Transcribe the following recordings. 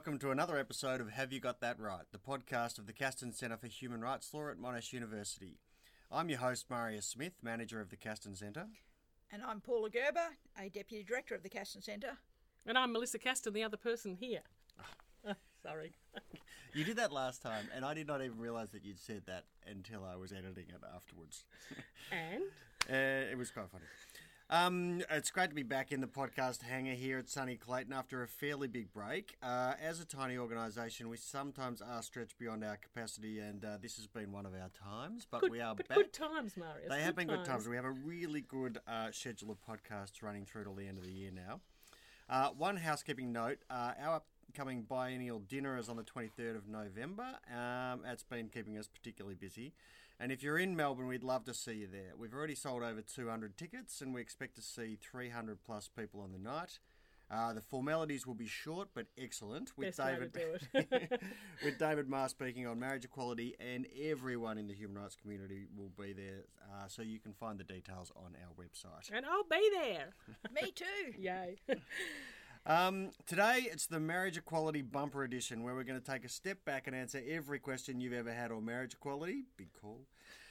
Hello, and welcome to another episode of Have You Got That Right, the podcast of the Castan Centre for Human Rights Law at Monash University. I'm your host, Marius Smith, manager of the Castan Centre. And I'm Paula Gerber, a Deputy Director of the Caston Centre. And I'm Melissa Castan, the other person here. Sorry. You did that last time, and I did not even realise that you'd said that until I was editing it afterwards. And? Uh, it was quite funny. Um, it's great to be back in the podcast hangar here at Sunny Clayton after a fairly big break. Uh, as a tiny organisation, we sometimes are stretched beyond our capacity, and uh, this has been one of our times. But Good, we are but back. good times, Marius. They have been good times. We have a really good uh, schedule of podcasts running through till the end of the year now. Uh, one housekeeping note: uh, our upcoming biennial dinner is on the 23rd of November. Um, it's been keeping us particularly busy. And if you're in Melbourne, we'd love to see you there. We've already sold over 200 tickets, and we expect to see 300 plus people on the night. Uh, the formalities will be short but excellent with Best way to David do it. with David Marr speaking on marriage equality, and everyone in the human rights community will be there. Uh, so you can find the details on our website. and I'll be there. Me too. Yay. Um, today it's the marriage equality bumper edition, where we're going to take a step back and answer every question you've ever had on marriage equality. Big call.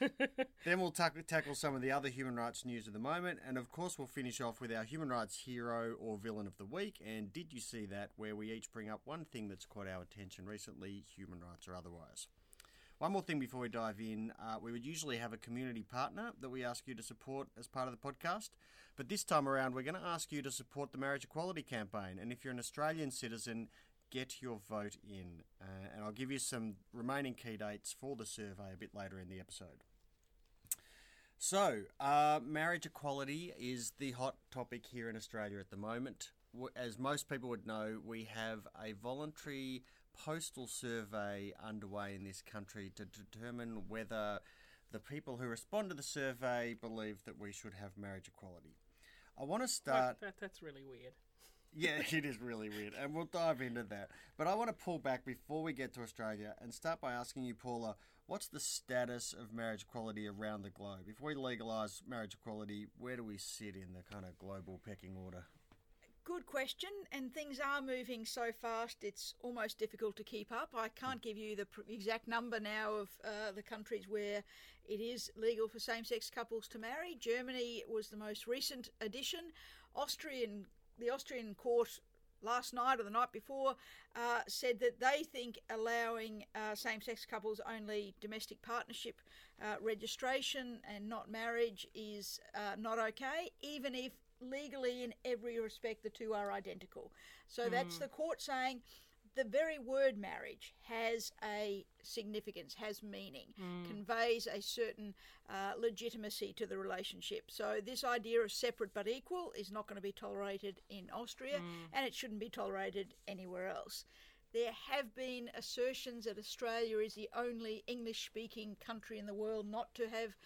then we'll tack tackle some of the other human rights news of the moment, and of course we'll finish off with our human rights hero or villain of the week. And did you see that? Where we each bring up one thing that's caught our attention recently, human rights or otherwise. One more thing before we dive in. Uh, we would usually have a community partner that we ask you to support as part of the podcast. But this time around, we're going to ask you to support the Marriage Equality Campaign. And if you're an Australian citizen, get your vote in. Uh, and I'll give you some remaining key dates for the survey a bit later in the episode. So, uh, marriage equality is the hot topic here in Australia at the moment. As most people would know, we have a voluntary postal survey underway in this country to determine whether the people who respond to the survey believe that we should have marriage equality. I want to start. that, that's really weird. Yeah, it is really weird, and we'll dive into that. But I want to pull back before we get to Australia and start by asking you, Paula, what's the status of marriage equality around the globe? If we legalise marriage equality, where do we sit in the kind of global pecking order? Good question, and things are moving so fast it's almost difficult to keep up. I can't give you the pr- exact number now of uh, the countries where it is legal for same sex couples to marry. Germany was the most recent addition. Austrian, the Austrian court last night or the night before uh, said that they think allowing uh, same sex couples only domestic partnership uh, registration and not marriage is uh, not okay, even if legally in every respect the two are identical. So that's hmm. the court saying the very word marriage has a significance, has meaning, hmm. conveys a certain uh, legitimacy to the relationship. So this idea of separate but equal is not going to be tolerated in Austria, hmm. and it shouldn't be tolerated anywhere else. There have been assertions that Australia is the only English speaking country in the world not to have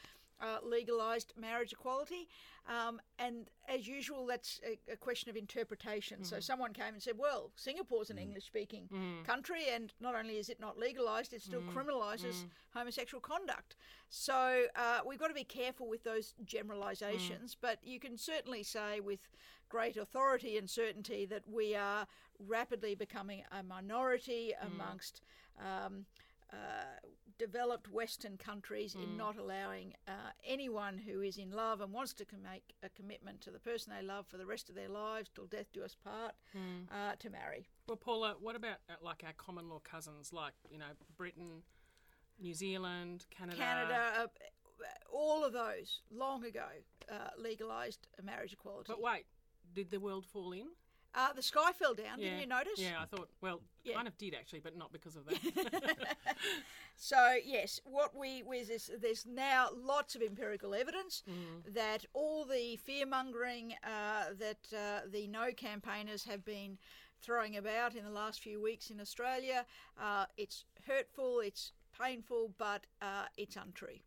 uh, legalised marriage equality. Um, and as usual, that's a, a question of interpretation. So someone came and said, well, Singapore's an English speaking country, and not only is it not legalised, it still criminalises homosexual conduct. So uh, we've got to be careful with those generalisations, but you can certainly say with great authority and certainty that we are rapidly becoming a minority amongst. Um, uh, developed Western countries in not allowing uh, anyone who is in love and wants to com- make a commitment to the person they love for the rest of their lives till death do us part uh, to marry. Well, Paula, what about uh, like our common law cousins, like, you know, Britain, New Zealand, Canada? Canada, uh, all of those long ago uh, legalised marriage equality. But wait, did the world fall in? Uh, the sky fell down, didn't you notice? Yeah, I thought, well, Yeah. kind of did actually, but not because of that. So yes, what we with is there's now lots of empirical evidence that all the fear mongering uh, that uh, the No campaigners have been throwing about in the last few weeks in Australia, uh, it's hurtful, it's painful, but uh, it's untrue.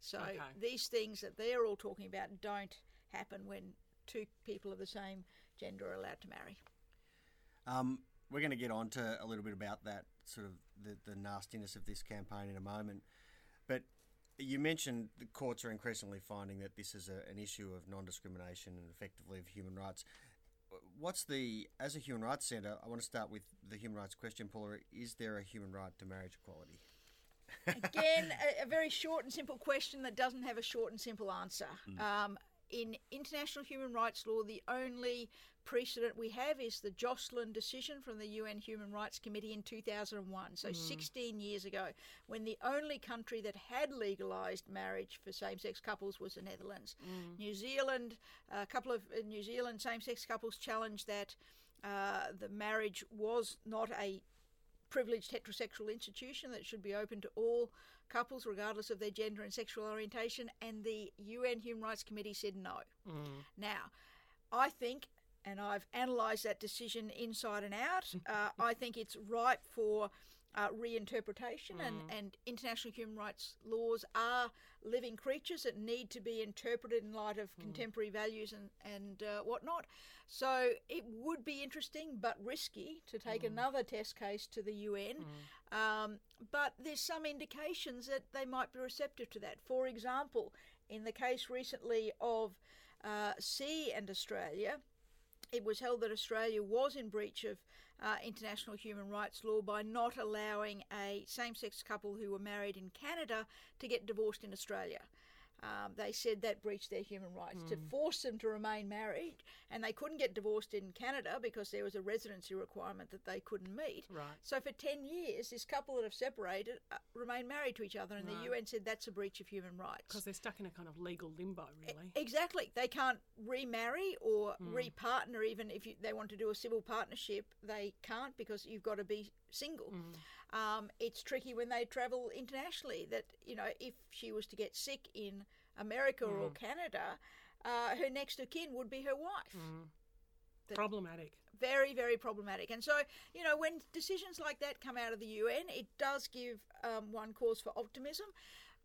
So Okay. these things that they're all talking about don't happen when two people of the same gender are allowed to marry. Um, we're going to get on to a little bit about that sort of the, the nastiness of this campaign in a moment. But you mentioned the courts are increasingly finding that this is a, an issue of non discrimination and effectively of human rights. what's the as a human rights centre? I want to start with the human rights question, Paula. Is there a human right to marriage equality? Again, a, a, very short and simple question that doesn't have a short and simple answer. Mm. Um, in international human rights law, the only precedent we have is the Joslin decision from the UN Human Rights Committee in 2001, so mm. 16 years ago, when the only country that had legalised marriage for same sex couples was the Netherlands. Mm. New Zealand, a couple of New Zealand same sex couples challenged that uh, the marriage was not a privileged heterosexual institution that should be open to all couples, regardless of their gender and sexual orientation, and the UN Human Rights Committee said no. Mm. Now, I think, and I've analysed that decision inside and out, uh, I think it's ripe for uh, reinterpretation, mm. and, and international human rights laws are living creatures that need to be interpreted in light of mm. contemporary values and, and uh, whatnot. So it would be interesting but risky to take mm. another test case to the UN. Mm. Um, but there's some indications that they might be receptive to that. For example, in the case recently of uh, C and Australia, it was held that Australia was in breach of uh, international human rights law by not allowing a same sex couple who were married in Canada to get divorced in Australia. Um, they said that breached their human rights mm. to hmm. force them to remain married, and they couldn't get divorced in Canada because there was a residency requirement that they couldn't meet. Right. So for ten years, this couple that have separated uh, remain married to each other, and right. the UN said that's a breach of human rights because they're stuck in a kind of legal limbo, really. E- exactly, they can't remarry or mm. repartner even if you, they want to do a civil partnership. They can't because you've got to be single. Mm. Um, it's tricky when they travel internationally. That you know, if she was to get sick in America mm. or Canada, uh, her next of kin would be her wife. Mm. Problematic. Very, very problematic. And so, you know, when decisions like that come out of the UN, it does give um, one cause for optimism.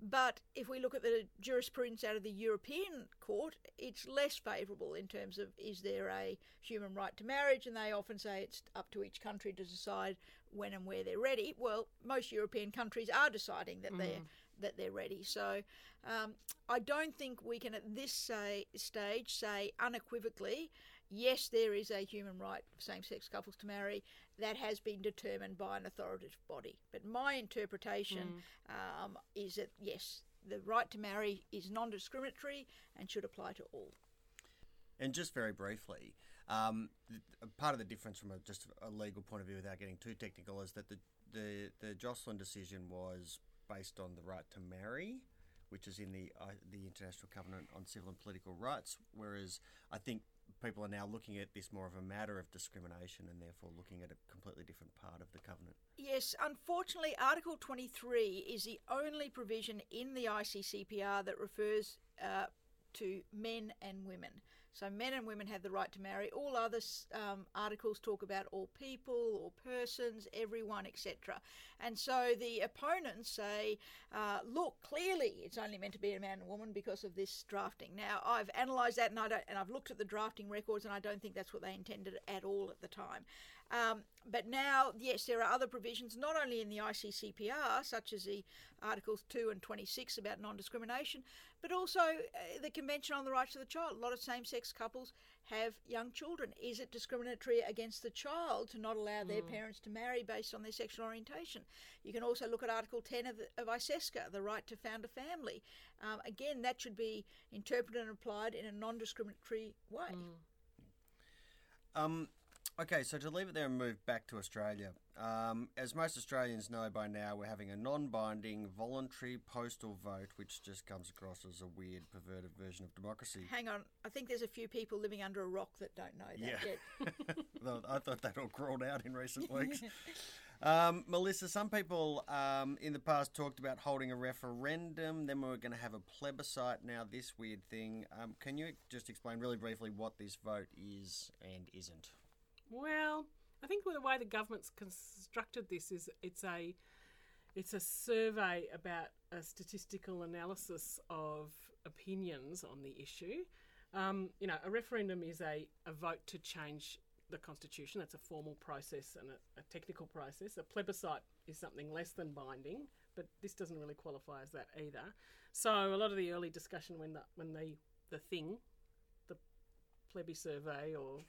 But if we look at the jurisprudence out of the European Court, it's less favourable in terms of is there a human right to marriage, and they often say it's up to each country to decide when and where they're ready. Well, most European countries are deciding that mm. they're that they're ready. So um, I don't think we can at this say, stage say unequivocally, yes, there is a human right for same-sex couples to marry that has been determined by an authoritative body. But my interpretation mm. um, is that yes, the right to marry is non-discriminatory and should apply to all. And just very briefly, um, part of the difference from a, just a legal point of view, without getting too technical, is that the the, the Joslin decision was based on the right to marry, which is in the uh, the International Covenant on Civil and Political Rights. Whereas I think people are now looking at this more of a matter of discrimination and therefore looking at a completely different part of the covenant. Yes, unfortunately, Article 23 is the only provision in the ICCPR that refers uh, to men and women. So men and women have the right to marry. All other um, articles talk about all people, all persons, everyone, etc. And so the opponents say, uh, look, clearly it's only meant to be a man and woman because of this drafting. Now I've analysed that and I don't, and I've looked at the drafting records, and I don't think that's what they intended at all at the time. Um, but now, yes, there are other provisions, not only in the ICCPR, such as the Articles 2 and 26 about non discrimination, but also uh, the Convention on the Rights of the Child. A lot of same sex couples have young children. Is it discriminatory against the child to not allow their mm. parents to marry based on their sexual orientation? You can also look at Article 10 of, the, of ICESCR, the right to found a family. Um, again, that should be interpreted and applied in a non discriminatory way. Mm. Um, Okay, so to leave it there and move back to Australia, um, as most Australians know by now, we're having a non binding voluntary postal vote, which just comes across as a weird, perverted version of democracy. Hang on, I think there's a few people living under a rock that don't know that yeah. yet. I thought that all crawled out in recent weeks. Um, Melissa, some people um, in the past talked about holding a referendum, then we were going to have a plebiscite. Now, this weird thing. Um, can you just explain really briefly what this vote is and isn't? Well, I think the way the government's constructed this is it's a it's a survey about a statistical analysis of opinions on the issue. Um, you know, a referendum is a, a vote to change the constitution. That's a formal process and a, a, technical process. A plebiscite is something less than binding, but this doesn't really qualify as that either. So a lot of the early discussion when the when the the thing, the plebiscite survey or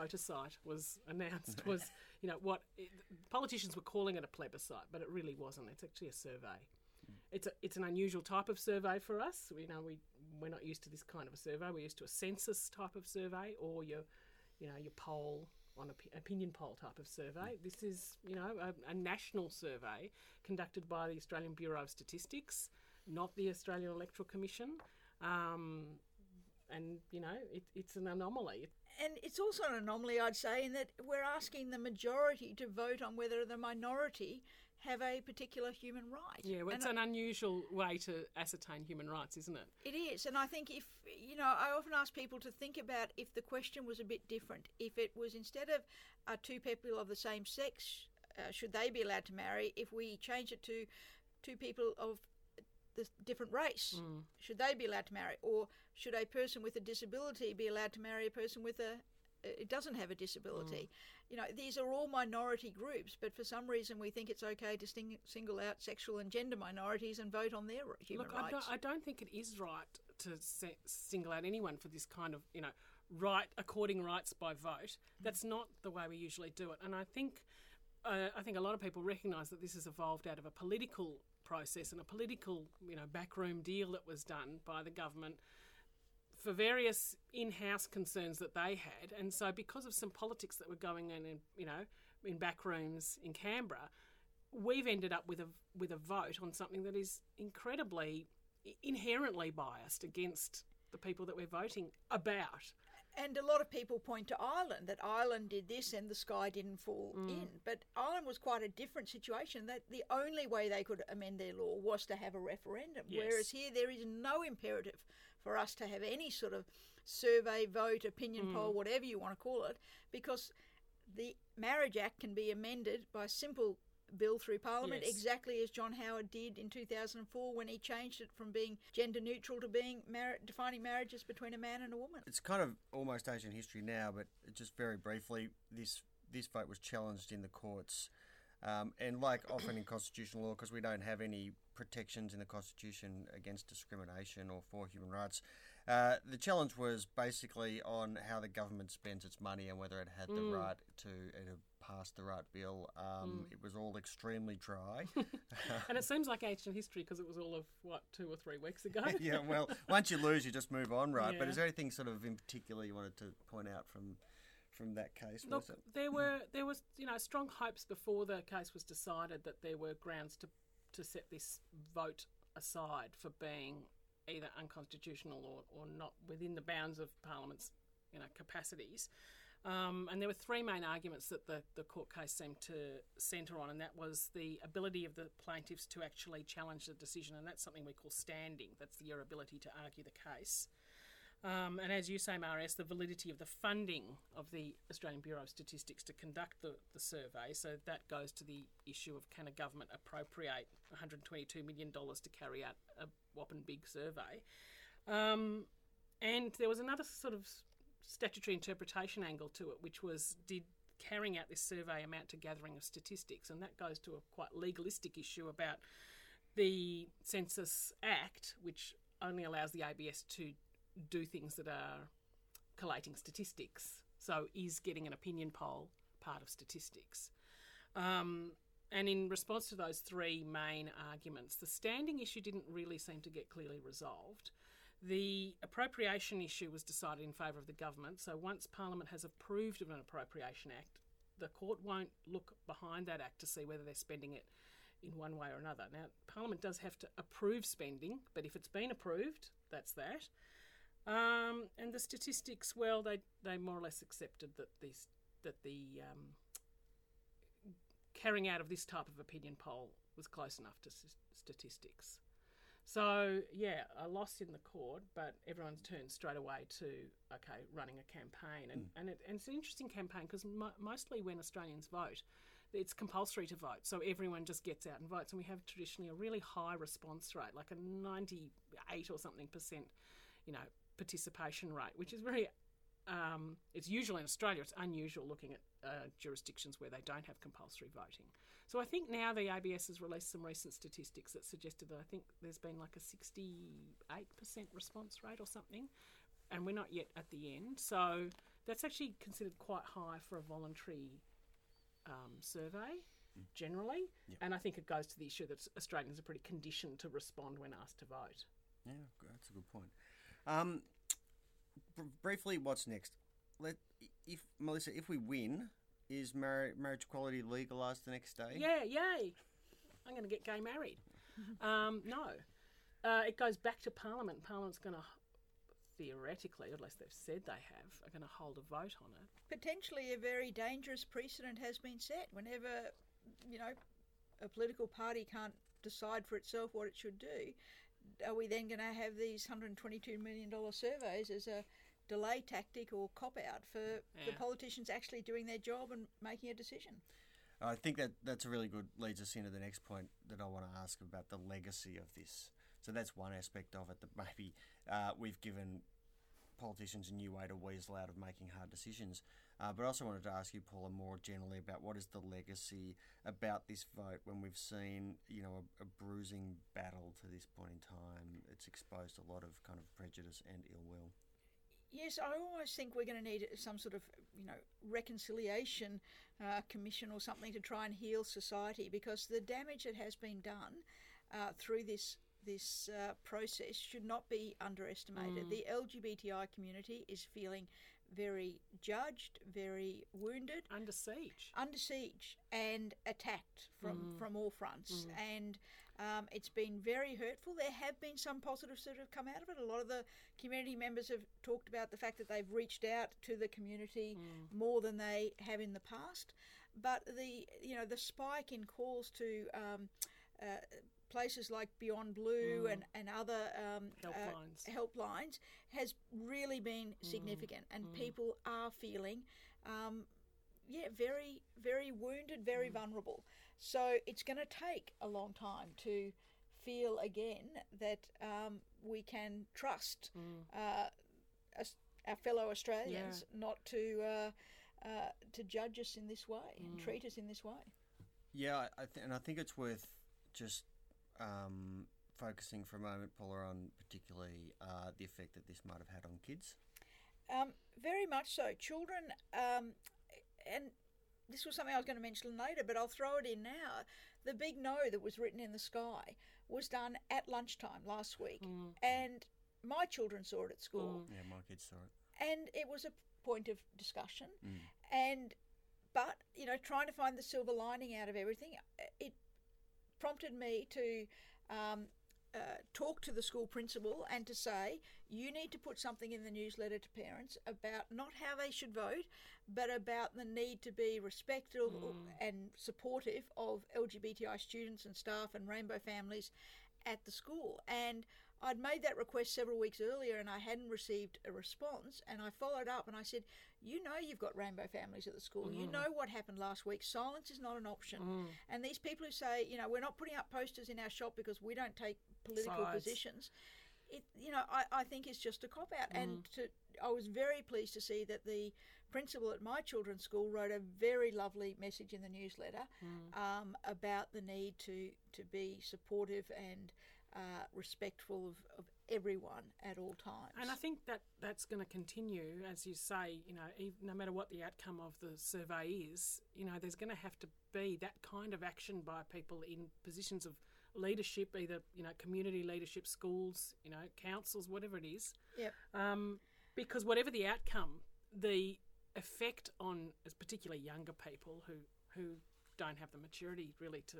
voter site was announced was, you know, what it, politicians were calling it a plebiscite, but it really wasn't. It's actually a survey. It's a, it's an unusual type of survey for us. We know we we're not used to this kind of a survey. We're used to a census type of survey or your, you know, your poll on a opinion poll type of survey. This is, you know, a, a, national survey conducted by the Australian Bureau of Statistics, not the Australian Electoral Commission. Um, and, you know, it, it's an anomaly. And it's also an anomaly, I'd say, in that we're asking the majority to vote on whether the minority have a particular human right. Yeah, well, it's and an I, unusual way to ascertain human rights, isn't it? It is, and I think if you know, I often ask people to think about if the question was a bit different. If it was instead of uh, two people of the same sex, uh, should they be allowed to marry? If we change it to two people of the different race, mm. should they be allowed to marry? Or should a person with a disability be allowed to marry a person with a it doesn't have a disability. Mm. You know, these are all minority groups, but for some reason we think it's okay to sting, single out sexual and gender minorities and vote on their human Look, rights. I don't, I don't think it is right to se- single out anyone for this kind of, you know, right according rights by vote. Mm. That's not the way we usually do it. And I think, uh, I think a lot of people recognise that this has evolved out of a political process and a political, you know, backroom deal that was done by the government for various in-house concerns that they had, and so because of some politics that were going on in you know in back rooms in Canberra, we've ended up with a with a vote on something that is incredibly inherently biased against the people that we're voting about. And a lot of people point to Ireland that Ireland did this and the sky didn't fall mm. in. But Ireland was quite a different situation. That the only way they could amend their law was to have a referendum. Yes. Whereas here there is no imperative for us to have any sort of survey, vote, opinion mm. poll, whatever you want to call it, because the Marriage Act can be amended by simple bill through Parliament, yes. exactly as John Howard did in 2004 when he changed it from being gender neutral to being mar- defining marriages between a man and a woman. It's kind of almost ancient history now, but just very briefly, this this vote was challenged in the courts. Um, and like often in constitutional law, because we don't have any protections in the Constitution against discrimination or for human rights. Uh, the challenge was basically on how the government spends its money and whether it had mm. the right to uh, pass the right bill. Um, mm. It was all extremely dry. and it seems like ancient history because it was all of, what, two or three weeks ago? yeah, well, once you lose, you just move on, right? Yeah. But is there anything sort of in particular you wanted to point out from from that case? Look, there were there was you know strong hopes before the case was decided that there were grounds to to set this vote aside for being either unconstitutional or, or not within the bounds of Parliament's you know capacities. Um, and there were three main arguments that the, the court case seemed to centre on, and that was the ability of the plaintiffs to actually challenge the decision, and that's something we call standing. That's your ability to argue the case. Um, and as you say, Marius, the validity of the funding of the Australian Bureau of Statistics to conduct the, the survey. So that goes to the issue of can a government appropriate $122 million to carry out a whopping big survey? Um, and there was another sort of statutory interpretation angle to it, which was did carrying out this survey amount to gathering of statistics? And that goes to a quite legalistic issue about the Census Act, which only allows the ABS to do things that are collating statistics. So, is getting an opinion poll part of statistics? Um, and in response to those three main arguments, the standing issue didn't really seem to get clearly resolved. The appropriation issue was decided in favour of the government. So once Parliament has approved of an appropriation act, the court won't look behind that act to see whether they're spending it in one way or another. Now, Parliament does have to approve spending, but if it's been approved, that's that. Um, and the statistics, well, they they more or less accepted that these that the um, carrying out of this type of opinion poll was close enough to s- statistics. So yeah, a loss in the court, but everyone's turned straight away to okay, running a campaign, and mm. and, it, and, it's an interesting campaign because mo- mostly when Australians vote, it's compulsory to vote, so everyone just gets out and votes, and we have traditionally a really high response rate, like a ninety-eight or something percent, you know, participation rate, which is very um, it's usually in Australia, it's unusual looking at uh, jurisdictions where they don't have compulsory voting. So I think now the ABS has released some recent statistics that suggested that I think there's been like a 68% response rate or something, and we're not yet at the end. So that's actually considered quite high for a voluntary um, survey generally. And I think it goes to the issue that Australians are pretty conditioned to respond when asked to vote. Yeah, that's a good point. Um, br- briefly, what's next? Let if Melissa, if we win, is mar- marriage equality legalised the next day? Yeah, yay! I'm going to get gay married. um, no, uh, it goes back to Parliament. Parliament's going to theoretically, or at least they've said they have, are going to hold a vote on it. Potentially, a very dangerous precedent has been set. Whenever, you know, a political party can't decide for itself what it should do, are we then going to have these $122 million surveys as a delay tactic or cop out for the politicians actually doing their job and making a decision? I think that that's a really good leads us into the next point that I want to ask about the legacy of this. So that's one aspect of it that maybe uh, we've given politicians a new way to weasel out of making hard decisions. Uh, but I also wanted to ask you, Paula, more generally about what is the legacy about this vote when we've seen, you know, a, a bruising battle to this point in time. It's exposed a lot of kind of prejudice and ill will. Yes, I always think we're going to need some sort of, you know, reconciliation uh, commission or something to try and heal society because the damage that has been done uh, through this this uh, process should not be underestimated. The LGBTI community is feeling very judged, very wounded, Under siege. under siege and attacked from, from all fronts. And um, it's been very hurtful. There have been some positives that have come out of it. A lot of the community members have talked about the fact that they've reached out to the community more than they have in the past. But the you know the spike in calls to um, uh, places like Beyond Blue and and other um, uh, Helplines. helplines has really been significant, and people are feeling um, yeah, very, very wounded, very vulnerable. So it's going to take a long time to feel again that um, we can trust uh, us, our fellow Australians not to uh, uh, to judge us in this way and treat us in this way. Yeah, I, I th- and I think it's worth just um, focusing for a moment, Paula, on particularly uh, the effect that this might have had on kids. Um, very much so. Children, um, and this was something I was going to mention later, but I'll throw it in now. The big no that was written in the sky was done at lunchtime last week, and my children saw it at school, Yeah, my kids saw it. and it was a point of discussion. And but you know, trying to find the silver lining out of everything, it prompted me to um, uh, talk to the school principal and to say, you need to put something in the newsletter to parents about not how they should vote, but about the need to be respectful and supportive of LGBTI students and staff and rainbow families at the school. And I'd made that request several weeks earlier and I hadn't received a response. And I followed up and I said, You know, you've got rainbow families at the school. You mm. know what happened last week. Silence is not an option. Mm. And these people who say, You know, we're not putting up posters in our shop because we don't take political Sides. positions. It, you know, I, I think it's just a cop out. And mm. to, I was very pleased to see that the principal at my children's school wrote a very lovely message in the newsletter um, about the need to, to be supportive and uh, respectful of, of everyone at all times. And I think that that's going to continue, as you say. You know, no matter what the outcome of the survey is, you know, there's going to have to be that kind of action by people in positions of leadership, either you know, community leadership, schools, you know, councils, whatever it is. Yep. Um, because whatever the outcome, the effect on, particularly younger people who who don't have the maturity really to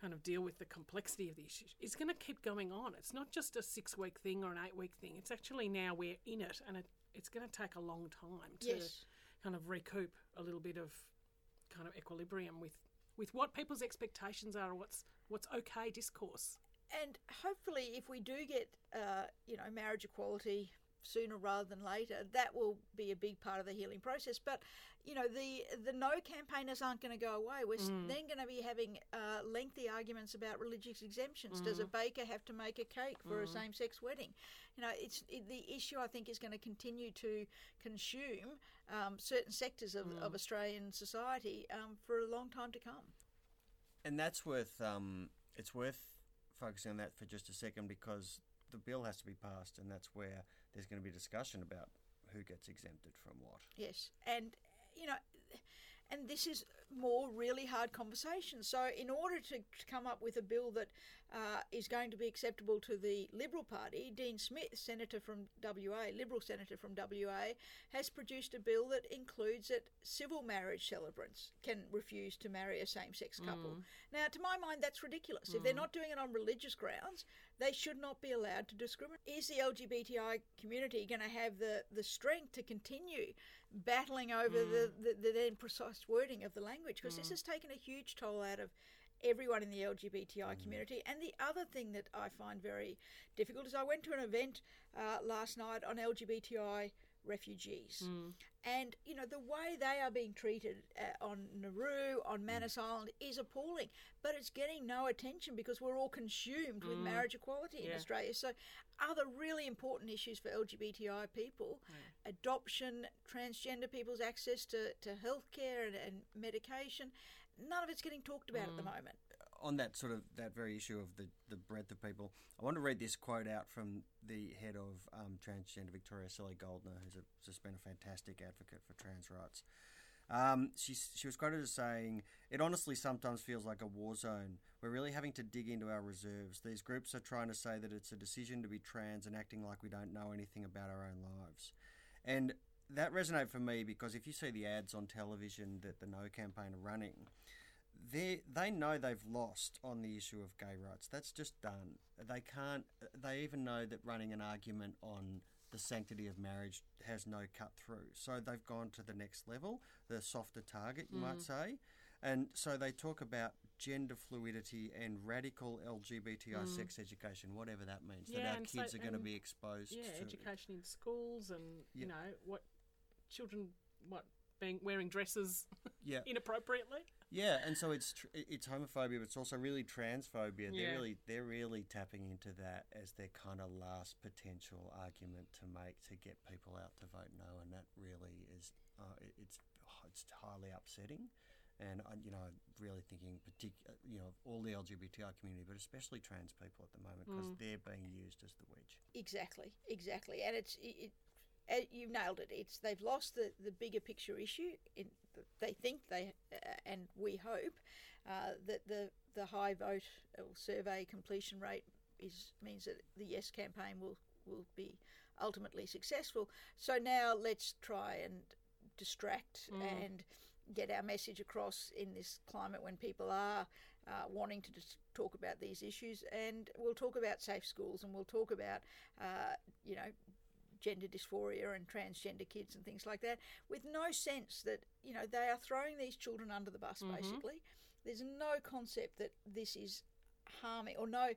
kind of deal with the complexity of the issue is going to keep going on. It's not just a six week thing or an eight week thing. It's actually now we're in it, and it, it's going to take a long time to Yes. kind of recoup a little bit of kind of equilibrium with with what people's expectations are, what's what's okay discourse. and hopefully, if we do get, uh, you know, marriage equality sooner rather than later, that will be a big part of the healing process. But you know, the the no campaigners aren't going to go away. We're s then going to be having uh, lengthy arguments about religious exemptions. Does a baker have to make a cake for a same sex wedding? You know, it's it, the issue. I think is going to continue to consume um, certain sectors of, of Australian society um, for a long time to come. And that's worth um, it's worth focusing on that for just a second because the bill has to be passed, and that's where there's going to be discussion about who gets exempted from what. Yes, and you know, and this is more really hard conversation. So, in order to come up with a bill that uh, is going to be acceptable to the Liberal Party, Dean Smith, senator from WA, Liberal senator from WA, has produced a bill that includes that civil marriage celebrants can refuse to marry a same-sex couple. Mm. Now, to my mind, that's ridiculous. If they're not doing it on religious grounds, they should not be allowed to discriminate. Is the LGBTI community going to have the, the strength to continue battling over the, mm. the, the then precise wording of the language? Because this mm. has taken a huge toll out of everyone in the LGBTI mm. community. And the other thing that I find very difficult is I went to an event uh, last night on LGBTI refugees. And, you know, the way they are being treated uh, on Nauru, on mm. Manus Island, is appalling. But it's getting no attention because we're all consumed with mm. marriage equality in Yeah. Australia. So, other really important issues for LGBTI people adoption, transgender people's access to, to healthcare and, and medication none of it's getting talked about at the mm. moment. On that sort of that very issue of the, the breadth of people, I want to read this quote out from the head of um, transgender Victoria, Sally Goldner, who's a, just been a fantastic advocate for trans rights. Um, she, she was quoted as saying, It honestly sometimes feels like a war zone. We're really having to dig into our reserves. These groups are trying to say that it's a decision to be trans and acting like we don't know anything about our own lives. And that resonated for me because if you see the ads on television that the No campaign are running, they they know they've lost on the issue of gay rights. That's just done. They can't. They even know that running an argument on the sanctity of marriage has no cut through. So they've gone to the next level, the softer target, you might mm. say. And so they talk about gender fluidity and radical LGBTI mm. sex education, whatever that means. that our and so- kids are going to be exposed yeah, to. education in schools and you know what children what being wearing dresses Yeah. inappropriately. Yeah, and so it's tr- it's homophobia, but it's also really transphobia. They're Yeah. really they're really tapping into that as their kind of last potential argument to make to get people out to vote no, and that really is uh, it's it's highly upsetting. And I, you know, really thinking, particular, you know, all the LGBTI community, but especially trans people at the moment, because they're being used as the wedge. Exactly, exactly, and it's it, it, uh, you've nailed it. It's they've lost the, the bigger picture issue. In, they think they, uh, and we hope uh, that the the high vote or survey completion rate is means that the Yes campaign will will be ultimately successful. So now let's try and distract and get our message across in this climate when people are uh, wanting to just talk about these issues. And we'll talk about safe schools and we'll talk about, uh, you know, gender dysphoria and transgender kids and things like that with no sense that, you know, they are throwing these children under the bus, basically. There's no concept that this is harming or no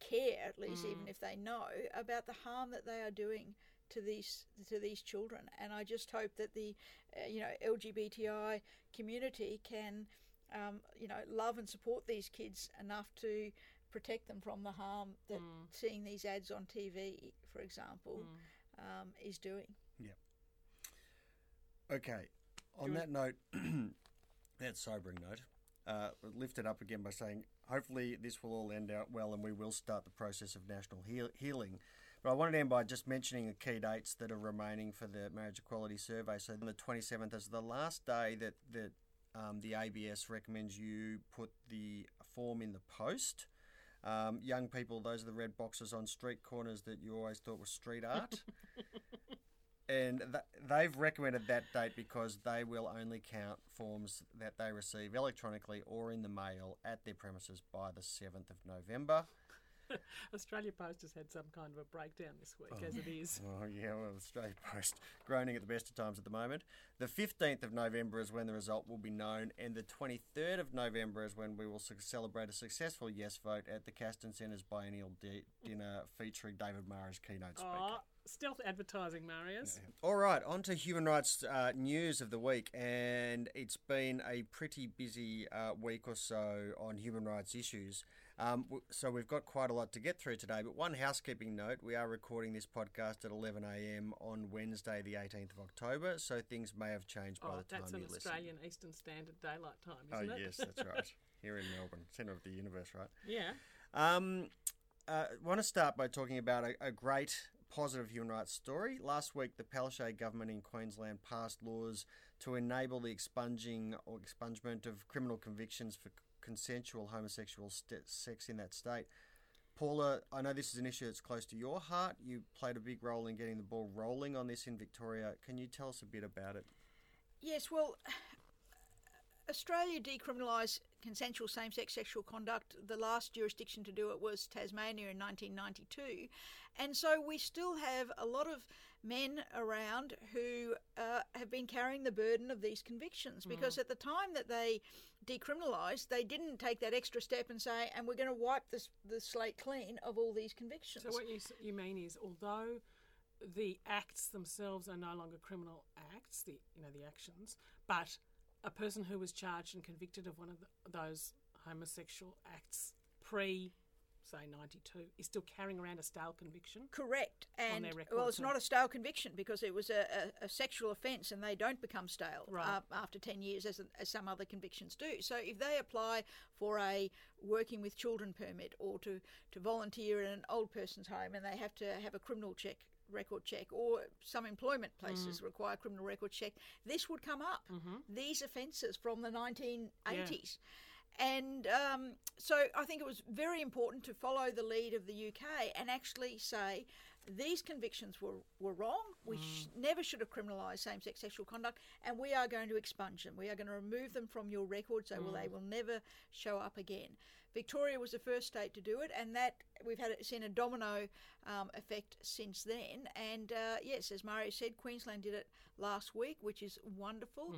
care, at least, even if they know, about the harm that they are doing to these to these children. And I just hope that the uh, you know LGBTI community can um, you know love and support these kids enough to protect them from the harm that seeing these ads on TV, for example, um, is doing. Yeah. Okay. On that note, that sobering note, uh, lift it up again by saying, hopefully this will all end out well and we will start the process of national heal- healing. But I wanted to end by just mentioning the key dates that are remaining for the marriage equality survey. So the 27th is the last day that, that um, the ABS recommends you put the form in the post. Um, young people, those are the red boxes on street corners that you always thought were street art and th- they've recommended that date because they will only count forms that they receive electronically or in the mail at their premises by the 7th of November. Australia Post has had some kind of a breakdown this week, as it is. Oh, yeah, well, Australia Post groaning at the best of times at the moment. The 15th of November is when the result will be known, and the 23rd of November is when we will celebrate a successful yes vote at the Castan Centre's biennial di- dinner featuring David Marr as keynote speaker. Oh, stealth advertising, Marius. All right, on to human rights uh, news of the week, and it's been a pretty busy uh, week or so on human rights issues. Um, so we've got quite a lot to get through today. But one housekeeping note: we are recording this podcast at 11 a.m. on Wednesday, the 18th of October. So things may have changed by Oh, the time you listen. that's an. Australian Eastern Standard Daylight Time, Oh isn't it? Oh, yes, that's right. Here in Melbourne, centre of the universe, right? yeah. Um, uh, want to start by talking about a, a great positive human rights story. Last week, the Palaszczuk government in Queensland passed laws to enable the expunging or expungement of criminal convictions for consensual homosexual st- sex in that state. Paula, I know this is an issue that's close to your heart. You played a big role in getting the ball rolling on this in Victoria. Can you tell us a bit about it? Yes, well, Australia decriminalised consensual same sex sexual conduct. The last jurisdiction to do it was Tasmania in 1992. And so we still have a lot of men around who uh, have been carrying the burden of these convictions because at the time that they decriminalised, they didn't take that extra step and say, and we're going to wipe this, the slate clean of all these convictions. So what you you mean is, although the acts themselves are no longer criminal acts, the you know the actions, but a person who was charged and convicted of one of the, those homosexual acts pre, say ninety two, is still carrying around a stale conviction. Correct. And their record well, it's not a stale conviction because it was a, a, a sexual offence and they don't become stale Right. uh, after 10 years as, as some other convictions do. So if they apply for a working with children permit or to, to volunteer in an old person's home and they have to have a criminal check record check or some employment places require criminal record check this would come up these offences from the 1980s and um, so I think it was very important to follow the lead of the UK and actually say these convictions were, were wrong. We sh- never should have criminalised same sex sexual conduct, and we are going to expunge them. We are going to remove them from your record so will they will never show up again. Victoria was the first state to do it, and that we've had seen a domino um, effect since then. And uh, yes, as Marius said, Queensland did it last week, which is wonderful.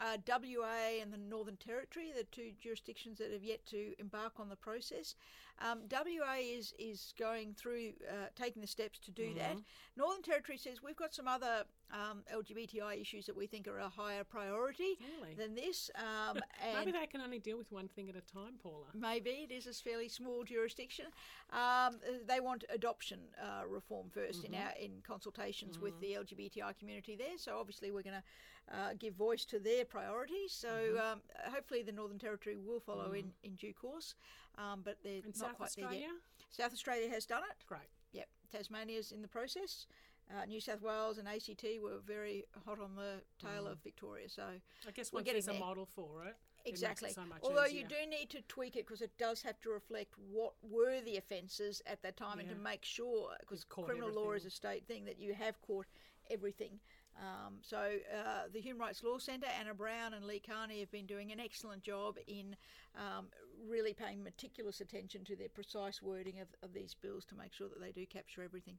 Uh, WA and the Northern Territory, the two jurisdictions that have yet to embark on the process. Um, WA is is going through uh, taking the steps to do that. Northern Territory says we've got some other um, LGBTI issues that we think are a higher priority Really? than this, um, and Maybe they can only deal with one thing at a time, Paula. Maybe it is a fairly small jurisdiction. Um, they want adoption uh, reform 1st in our in consultations with the LGBTI community there. So obviously we're going to uh, give voice to their priorities. So um, hopefully the Northern Territory will follow in, in due course. Um, but they're In not South quite there yet. South Australia has done it. great. Yep, Tasmania's in the process. Uh, New South Wales and ACT were very hot on the tail of Victoria. So I guess We're once getting there's a there. model for it, Exactly. it so Although easier. you do need to tweak it because it does have to reflect what were the offences at that time and to make sure, because criminal law is a state thing, that you have caught everything. Um, so uh, the Human Rights Law Centre, Anna Brown and Lee Carnie have been doing an excellent job in um, really paying meticulous attention to their precise wording of, of these bills to make sure that they do capture everything.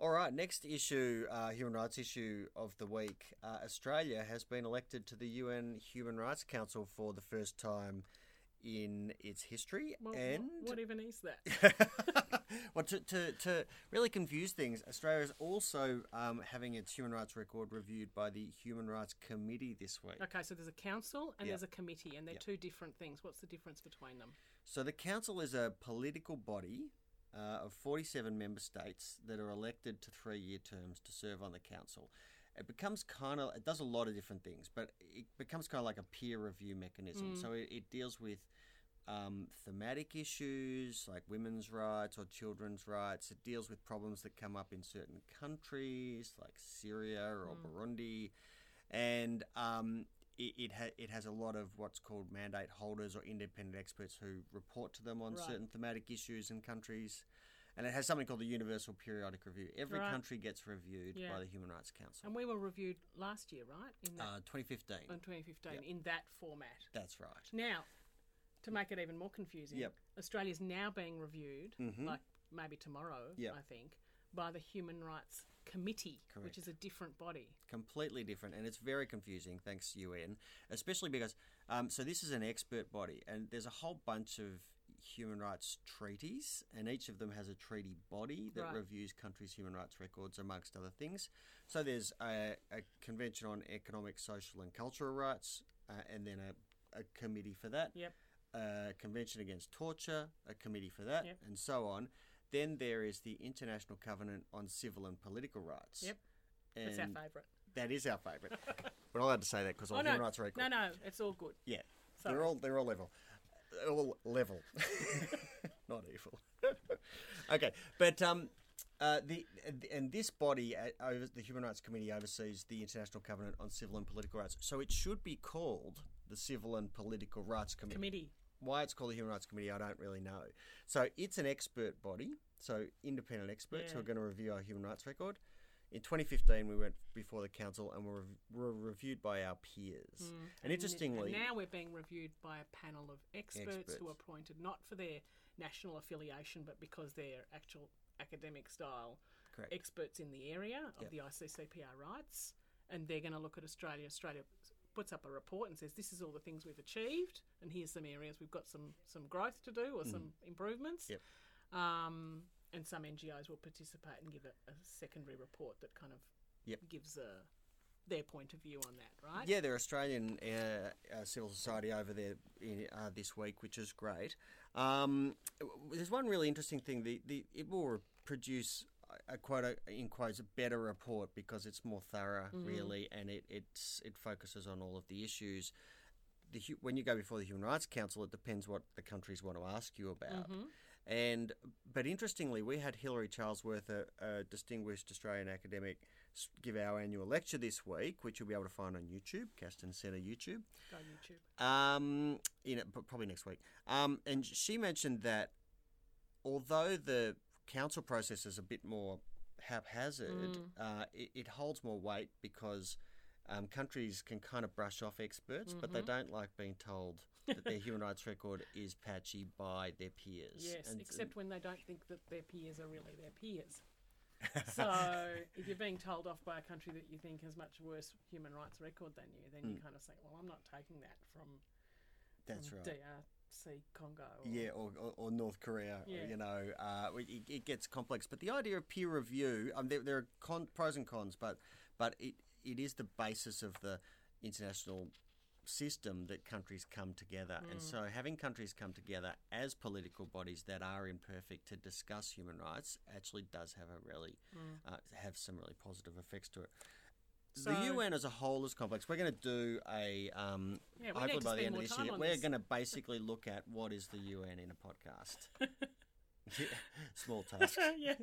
All right, next issue, uh, human rights issue of the week. Uh, Australia has been elected to the UN Human Rights Council for the first time in its history, Well, and what even is that? well, to, to, to really confuse things, Australia is also um, having its human rights record reviewed by the Human Rights Committee this week. Okay, so there's a council and Yeah. there's a committee, and they're Yeah. two different things. What's the difference between them? So the council is a political body uh, of 47 member states that are elected to three-year terms to serve on the council. It becomes kind of it does a lot of different things, but it becomes kind of like a peer review mechanism. So it, it deals with um, thematic issues like women's rights or children's rights. It deals with problems that come up in certain countries like Syria or Burundi, and um, it it, ha- it has a lot of what's called mandate holders or independent experts who report to them on Right. certain thematic issues in countries. And it has something called the Universal Periodic Review. Every Right. country gets reviewed Yeah. by the Human Rights Council. And we were reviewed last year, right? In that, Uh, 2015. in 2015, Yep. in that format. That's right. Now, to make it even more confusing, Yep. Australia's now being reviewed, Mhm. like maybe tomorrow, Yep. I think, by the Human Rights Committee, Correct. which is a different body. completely different and it's very confusing thanks to UN especially because um, so this is an expert body and there's a whole bunch of human rights treaties and each of them has a treaty body that Right. reviews countries human rights records amongst other things so there's a, a convention on economic social and cultural rights uh, and then a, a committee for that Yep. a convention against torture a committee for that Yep. and so on then there is the international covenant on civil and political rights Yep. and That's our favourite. that is our favourite. We're not allowed to say that because all Oh, human no, rights record. no, no, it's all good. Yeah, Sorry. they're all they're all level, all level, not evil. okay, but um, Uh, the and this body, uh, over the Human Rights Committee, oversees the International Covenant on Civil and Political Rights. So it should be called the Civil and Political Rights Committee. Committee. Why it's called the Human Rights Committee, I don't really know. So it's an expert body, so independent experts who are going to review our human rights record. In 2015, we went before the council and were, were reviewed by our peers. Mm. And interestingly, and now we're being reviewed by a panel of experts, Experts. who are appointed not for their national affiliation, but because they're actual academic style correct. experts in the area of Yep. the ICCPR rights, and they're going to look at Australia. Australia puts up a report and says this is all the things we've achieved, and here's some areas we've got some some growth to do or some improvements. Mm. Yep. Um, and some NGOs will participate and give a, a secondary report that kind of Yep. gives a, their point of view on that, right? Yeah, they're Australian uh, uh, civil society over there in, uh, this week, which is great. Um, there's one really interesting thing. The, the it will produce a quote uh, in quotes a better report because it's more thorough, really, and it it's it focuses on all of the issues. The, when you go before the Human Rights Council, it depends what the countries want to ask you about. And but interestingly, we had Hilary Charlesworth, a, a distinguished Australian academic, give our annual lecture this week, which you'll be able to find on YouTube, Castan Centre YouTube. Go YouTube. Um, in it, but probably next week. Um, and she mentioned that although the council process is a bit more haphazard, uh, it, it holds more weight because um, countries can kind of brush off experts, but they don't like being told that their human rights record is patchy by their peers. Yes, And- except when they don't think that their peers are really their peers. so if you're being told off by a country that you think has much worse human rights record than you, then you kind of say, well, I'm not taking that from, that's from right. DRC Congo. Or, Yeah, or, or, or North Korea, Yeah. you know, uh, it, it gets complex. But the idea of peer review, um, there, there are con- pros and cons, but but it, it is the basis of the international system that countries come together. And so having countries come together as political bodies that are imperfect to discuss human rights actually does have a really uh, have some really positive effects to it. So- the UN as a whole is complex. We're going to do a um, Yeah, we hopefully by the end of this year. We're this. going to basically look at what is the UN in a podcast. Yeah, Small task. yeah,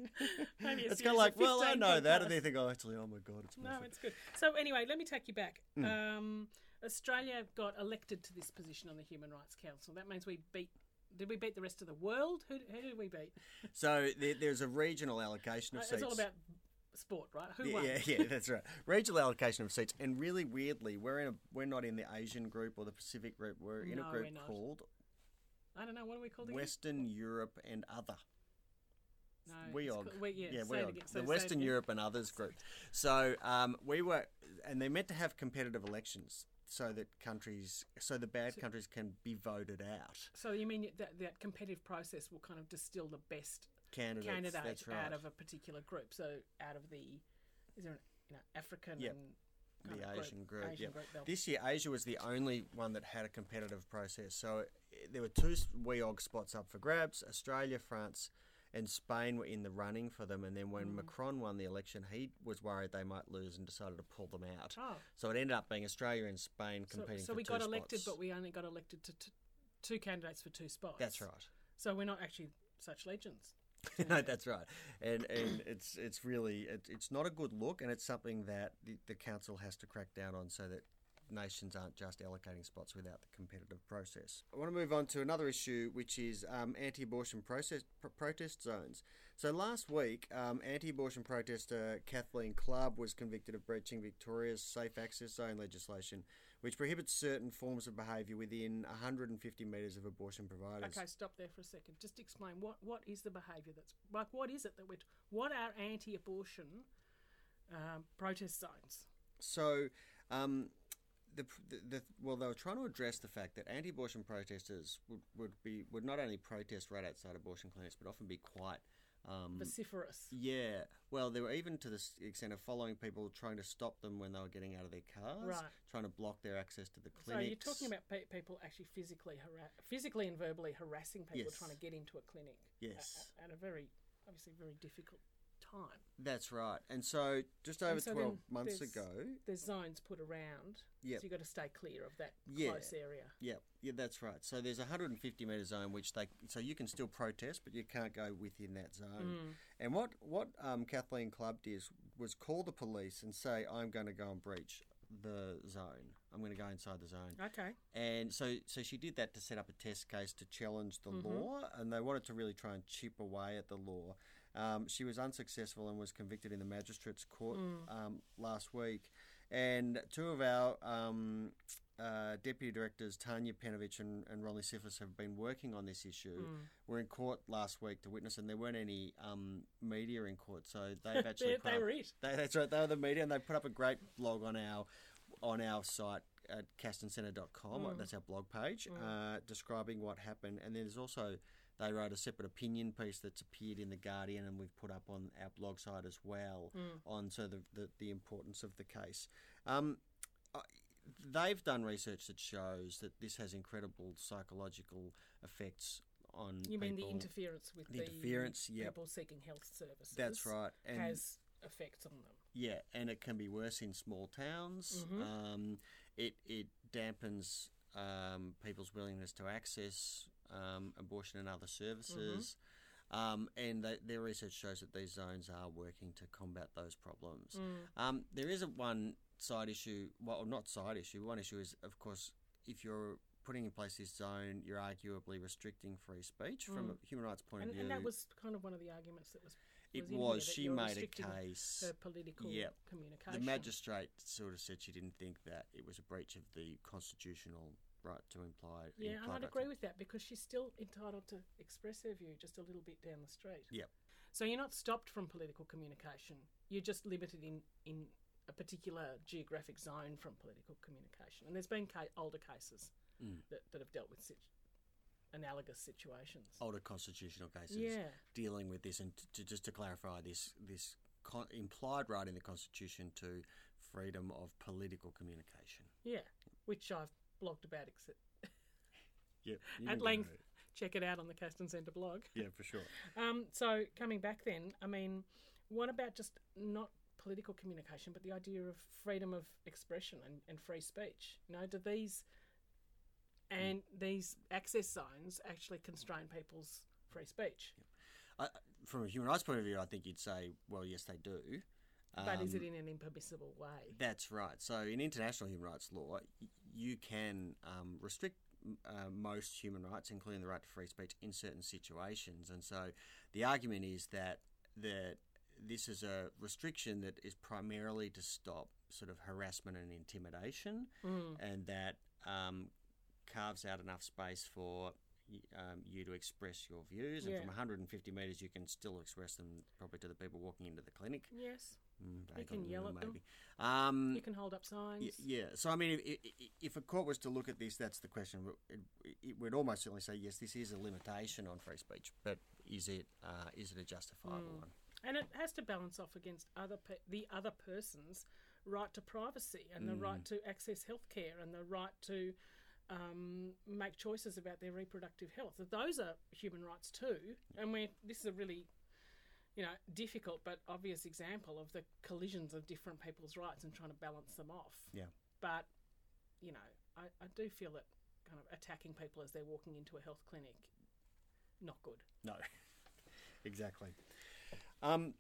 It's kind of like, well, I 15 know that, and they think, oh, actually, oh my god, it's No, it's good. So anyway, let me take you back. Hmm. Um, Australia got elected to this position on the Human Rights Council. That means we beat. Did we beat the rest of the world? Who, who did we beat? So there, there's a regional allocation of Uh, seats. It's all about sport, right? Who yeah, won? yeah, yeah, that's right. Regional allocation of seats, and really weirdly, we're in a we're not in the Asian group or the Pacific group. We're in No, a group called I don't know. What are we called again? Western Europe and Other. No, WEOG. it's called- we, yeah, yeah, we it WEOG. again. So the Western. Europe and Others group. So um, we were, and they meant to have competitive elections so that countries, so the bad countries can be voted out. So you mean that that competitive process will kind of distill the best Candidates, candidate right. out of a particular group? So out of the is there an you know African Yep. and the Asian group. Asian yep. group, This year, Asia was the only one that had a competitive process. So eh, there were two WEOG spots up for grabs. Australia, France, and Spain were in the running for them. And then when Mm. Macron won the election, he was worried they might lose and decided to pull them out. Oh. So it ended up being Australia and Spain competing so for we got elected, spots. but we only got elected to t- two candidates for two spots. That's right. So we're not actually such legends. no, that's right, and and it's it's really it, it's not a good look, and it's something that the, the council has to crack down on, so that nations aren't just allocating spots without the competitive process. I want to move on to another issue, which is um, anti-abortion process, pr- protest zones. So last week, um, anti-abortion protester Kathleen Clubb was convicted of breaching Victoria's safe access zone legislation, which prohibits certain forms of behaviour within 150 metres of abortion providers. Okay, stop there for a second. Just explain what what is the behaviour that's like. What is it that we're what are anti-abortion um, protest zones? So, um, the, the, the well, they were trying to address the fact that anti-abortion protesters would, would be would not only protest right outside abortion clinics, but often be quite. Um, Vociferous. yeah, well, they were even to the extent of following people, trying to stop them when they were getting out of their cars, Right. trying to block their access to the clinic. So you're talking about pe- people actually physically harass, physically and verbally harassing people Yes. trying to get into a clinic. Yes. At, at a very, obviously, very difficult time. That's right. And so just over so 12 months there's- ago, There's zones put around, Yep. so you've got to stay clear of that Yeah. close area. yeah, yeah, that's right. So there's a 150 metre zone which they so you can still protest, but you can't go within that zone. And what what um, Kathleen Clubb did was call the police and say, "I'm going to go and breach the zone. I'm going to go inside the zone." Okay. And so, so she did that to set up a test case to challenge the Mm-hmm. law, and they wanted to really try and chip away at the law. Um, she was unsuccessful and was convicted in the magistrates' court Mm. um, last week. And two of our um, uh, deputy directors, Tania Penovic and, and Ronli have been working on this issue. Mm. Were in court last week to witness, and there weren't any um, media in court, so they've actually They- they up- were it. They, that's right. They were the media, and they put up a great blog on our on our site at castancentre.com. Mm. That's our blog page, uh, describing what happened. And then there's also they wrote a separate opinion piece that's appeared in the Guardian, and we've put up on our blog site as well Mm. on so the, the the importance of the case. Um, I- they've done research that shows that this has incredible psychological effects on You mean the interference with The the, interference, yep. people seeking health services? That's right, and has effects on them. Yeah, and it can be worse in small towns. Mm-hmm. Um, it it dampens um, people's willingness to access um, abortion and other services. Mm-hmm. Um, and they, their research shows that these zones are working to combat those problems. Mm. Um, there is a one side issue, well, not side issue. One issue is, of course, if you're putting in place this zone, you're arguably restricting free speech from a human rights point Mm. And, of view. and that was kind of one of the arguments that was. it was in was. She made a case. Her political Yep. communication. The magistrate sort of said she didn't think that it was a breach of the constitutional right to imply. Yeah, and I'd agree to- with that because she's still entitled to express her view just a little bit down the street. Yep. So you're not stopped from political communication. You're just limited in, in a particular geographic zone from political communication. And there's been ca- older cases Mm. that, that have dealt with sit- analogous situations. older constitutional cases Yeah. dealing with this. And to, just to clarify, this this con- implied right in the constitution to freedom of political communication. Yeah, which I've blogged about except Yep. at length. Check it out on the Castan Centre blog. Yeah, for sure. Um, so coming back then, I mean, what about just not political communication, but the idea of freedom of expression and, and free speech? You know, do these and these access zones actually constrain people's free speech? I, from a human rights point of view, I think you'd say, well, yes, they do. but is Um, it in an impermissible way? That's right. So in international human rights law, you can um, restrict uh, most human rights, including the right to free speech, in certain situations. And so the argument is that that this is a restriction that is primarily to stop sort of harassment and intimidation, Mm. and that um, carves out enough space for. Um, you to express your views, and Yeah. from 150 metres, you can still express them probably to the people walking into the clinic. Yes, Mm, You can yell at them. Um, you can hold up signs. Y- Yeah. So I mean, if, if, a court was to look at this, that's the question. It, it would almost certainly say yes, this is a limitation on free speech, but is it uh, is it a justifiable one? And it has to balance off against other pe- the other person's right to privacy and the right to access healthcare and the right to um, make choices about their reproductive health. Those are human rights too. And we this is a really you know difficult but obvious example of the collisions of different people's rights and trying to balance them off. Yeah. But you know, I, I do feel that kind of attacking people as they're walking into a health clinic not good. No. exactly. Um,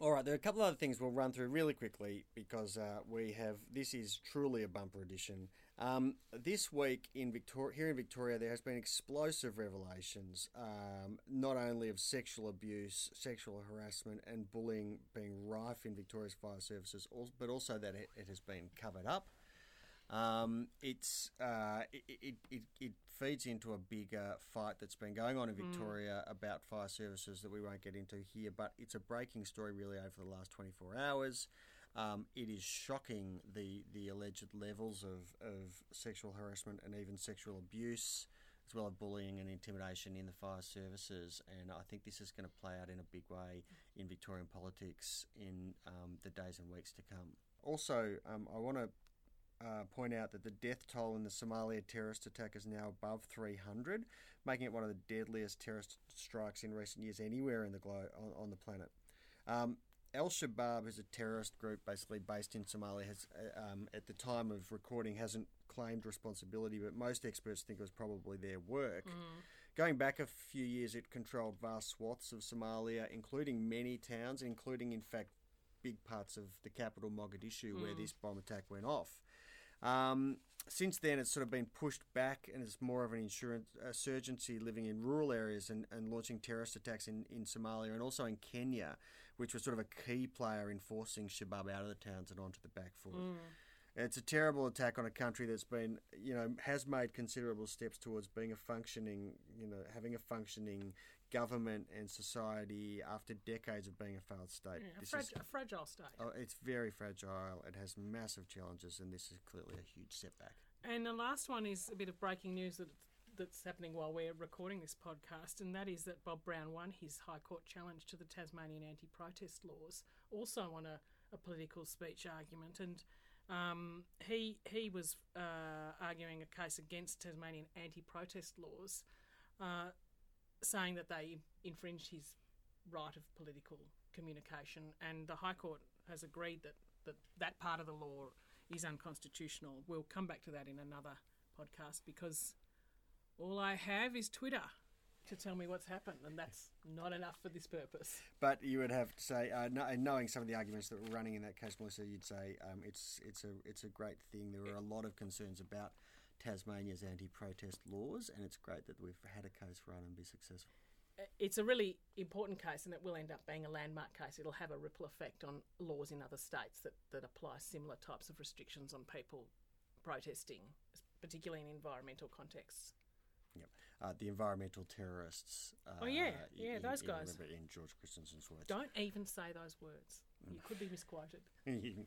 all right, there are a couple of other things we'll run through really quickly because uh, we have this is truly a bumper edition. Um, this week in Victoria, here in Victoria, there has been explosive revelations, um, not only of sexual abuse, sexual harassment, and bullying being rife in Victoria's fire services, but also that it, has been covered up. Um, it's uh, it, it, it, it feeds into a bigger fight that's been going on in Victoria about fire services that we won't get into here, but it's a breaking story really over the last 24 hours. Um, it is shocking the, the alleged levels of, of sexual harassment and even sexual abuse, as well as bullying and intimidation in the fire services. And I think this is going to play out in a big way in Victorian politics in um, the days and weeks to come. Also, um, I want to uh, point out that the death toll in the Somalia terrorist attack is now above 300, making it one of the deadliest terrorist strikes in recent years anywhere in the globe on, on the planet. Um, Al Shabaab is a terrorist group basically based in Somalia. Has uh, um, at the time of recording hasn't claimed responsibility, but most experts think it was probably their work. Going back a few years, it controlled vast swaths of Somalia, including many towns, including in fact big parts of the capital Mogadishu, where this bomb attack went off. Um, since then, it's sort of been pushed back, and it's more of an insurance insurgency living in rural areas and, and launching terrorist attacks in, in Somalia and also in Kenya, which was sort of a key player in forcing Shabab out of the towns and onto the back foot. Mm. It's a terrible attack on a country that's been, you know, has made considerable steps towards being a functioning, you know, having a functioning government and society after decades of being a failed state. Yeah, a, This frag- is- a fragile state. Oh, it's very fragile. It has massive challenges, and this is clearly a huge setback. And the last one is a bit of breaking news that that's happening while we're recording this podcast, and that is that Bob Brown won his High Court challenge to the Tasmanian anti-protest laws, also on a, a political speech argument, and um, he he was uh, arguing a case against Tasmanian anti-protest laws, uh, saying that they infringed his right of political communication, and the High Court has agreed that that, that part of the law is unconstitutional. We'll come back to that in another podcast because all I have is Twitter to tell me what's happened, and that's not enough for this purpose. But you would have to say, uh, kno- knowing some of the arguments that were running in that case, Melissa, you'd say um, it's it's a it's a great thing. There are a lot of concerns about Tasmania's anti-protest laws, and it's great that we've had a case run and be successful. It's a really important case, and it will end up being a landmark case. It'll have a ripple effect on laws in other states that, that apply similar types of restrictions on people protesting, particularly in environmental contexts. Yep. Uh, the environmental terrorists. Uh, Oh, yeah. Yeah, in- those in- guys. remember in George Christensen's words. Don't even say those words. You could be misquoted.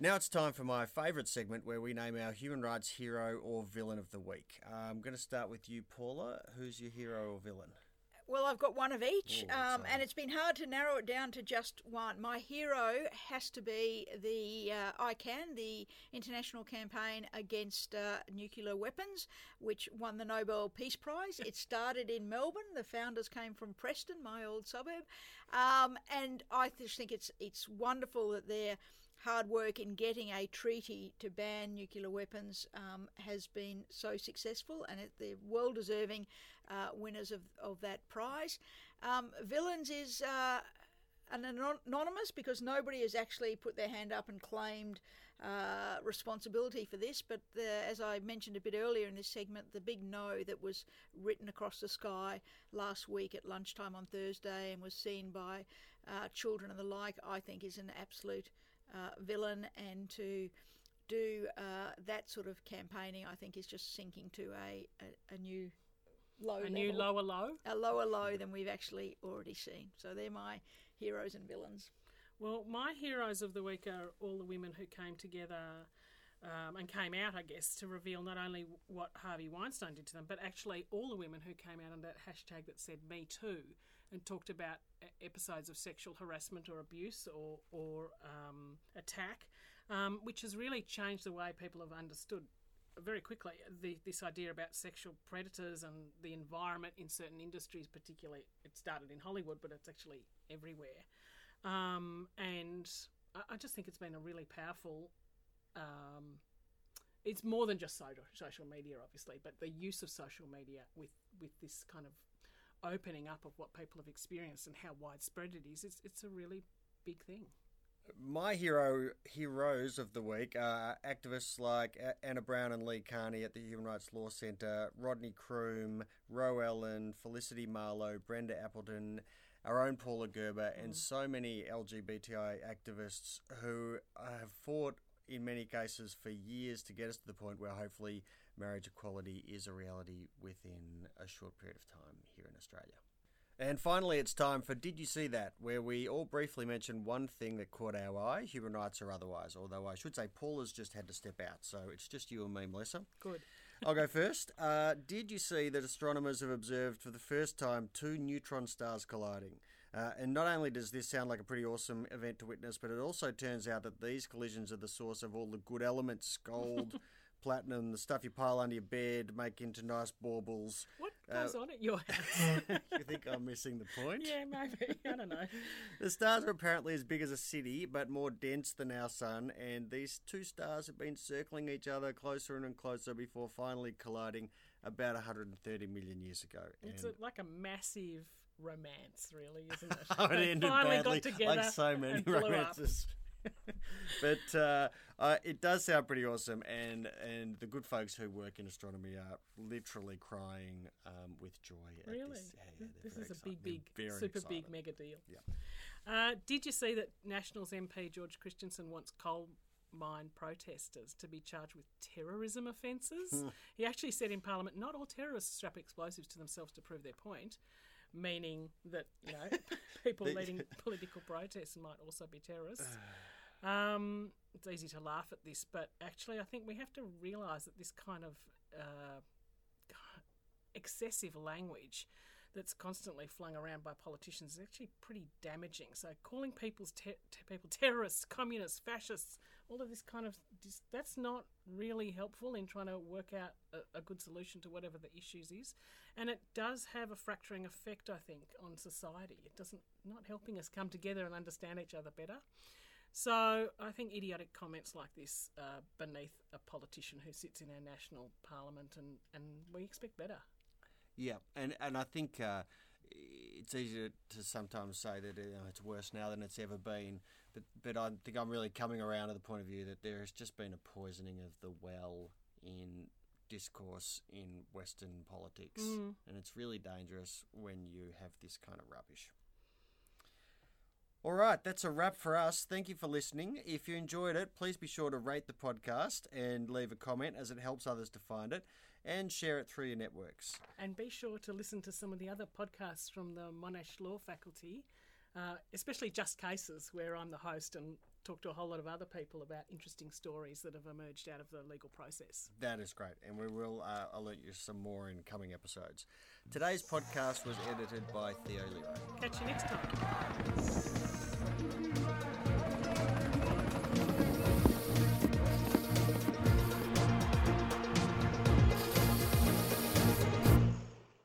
Now it's time for my favourite segment where we name our human rights hero or villain of the week. Uh, I'm going to start with you, Paula. Who's your hero or villain? Well, I've got one of each, Oh, that's um, and it's been hard to narrow it down to just one. My hero has to be the uh, ICAN, the international campaign against uh, nuclear weapons, which won the Nobel Peace Prize. it started in Melbourne. The founders came from Preston, my old suburb, um, and I just think it's it's wonderful that they're hard work in getting a treaty to ban nuclear weapons um, has been so successful, and they're well deserving uh, winners of, of that prize. Um, Villains is uh, an anonymous because nobody has actually put their hand up and claimed uh, responsibility for this. But the, as I mentioned a bit earlier in this segment, the big no that was written across the sky last week at lunchtime on Thursday and was seen by uh, children and the like, I think is an absolute uh, villain. And to do uh, that sort of campaigning, I think, is just sinking to a, a, a new low A new lower low. a lower low than we've actually already seen. So they're my heroes and villains. Well, my heroes of the week are all the women who came together um, and came out, I guess, to reveal not only what Harvey Weinstein did to them, but actually all the women who came out on that hashtag that said Me Too and talked about episodes of sexual harassment or abuse or, or um, attack, um, which has really changed the way people have understood very quickly the, this idea about sexual predators and the environment in certain industries, particularly it started in Hollywood, but it's actually everywhere. Um, and I, I just think it's been a really powerful. Um, it's more than just social, social media, obviously, but the use of social media with with this kind of opening up of what people have experienced and how widespread it is. It's it's a really big thing. My hero heroes of the week are activists like Anna Brown and Lee Carnie at the Human Rights Law Centre, Rodney Croome, Ro Allen, Felicity Marlowe, Brenda Appleton, our own Paula Gerber, and mm. so many LGBTI activists who have fought in many cases for years to get us to the point where hopefully marriage equality is a reality within a short period of time here in Australia. And finally, it's time for Did You See That, where we all briefly mention one thing that caught our eye, human rights or otherwise. Although I should say Paula's just had to step out, so it's just you and me, Melissa. Good. I'll go first. Uh, did you see that astronomers have observed for the first time two neutron stars colliding? Uh, and not only does this sound like a pretty awesome event to witness, but it also turns out that these collisions are the source of all the good elements gold, platinum, the stuff you pile under your bed, make into nice baubles. What uh, Goes on at your house. you think I'm missing the point? yeah, maybe. I don't know. The stars are apparently as big as a city, but more dense than our sun, and these two stars have been circling each other closer and closer before finally colliding about 130 million years ago. It's And- a, like a massive romance, really, isn't it? Oh, it They ended finally badly, got together like so many up. but uh, uh, it does sound pretty awesome, and and the good folks who work in astronomy are literally crying um, with joy. At Really? this, yeah, yeah, this is a big, big, super excited. big mega deal. Yeah. Uh, did you see that Nationals MP George Christensen wants coal mine protesters to be charged with terrorism offences? Hmm. he actually said in Parliament, not all terrorists strap explosives to themselves to prove their point. Meaning that you know people leading political protests might also be terrorists. Um, it's easy to laugh at this, but actually, I think we have to realise that this kind of uh, excessive language that's constantly flung around by politicians is actually pretty damaging. So, calling people's te- te- people terrorists, communists, fascists, all of this kind of that's not really helpful in trying to work out a, a good solution to whatever the issues is, and it does have a fracturing effect, I think, on society. It doesn't not helping us come together and understand each other better. So I think idiotic comments like this are beneath a politician who sits in our national parliament, and, and we expect better. Yeah, and and I think uh, it's easy to sometimes say that you know, it's worse now than it's ever been, but but I think I'm really coming around to the point of view that there has just been a poisoning of the well in discourse in Western politics, and it's really dangerous when you have this kind of rubbish. All right, that's a wrap for us. Thank you for listening. If you enjoyed it, please be sure to rate the podcast and leave a comment as it helps others to find it and share it through your networks. And be sure to listen to some of the other podcasts from the Monash Law Faculty, uh, especially Just Cases, where I'm the host and talk to a whole lot of other people about interesting stories that have emerged out of the legal process. That is great, and we will uh, alert you some more in coming episodes. Today's podcast was edited by Theo Leo. Catch you next time.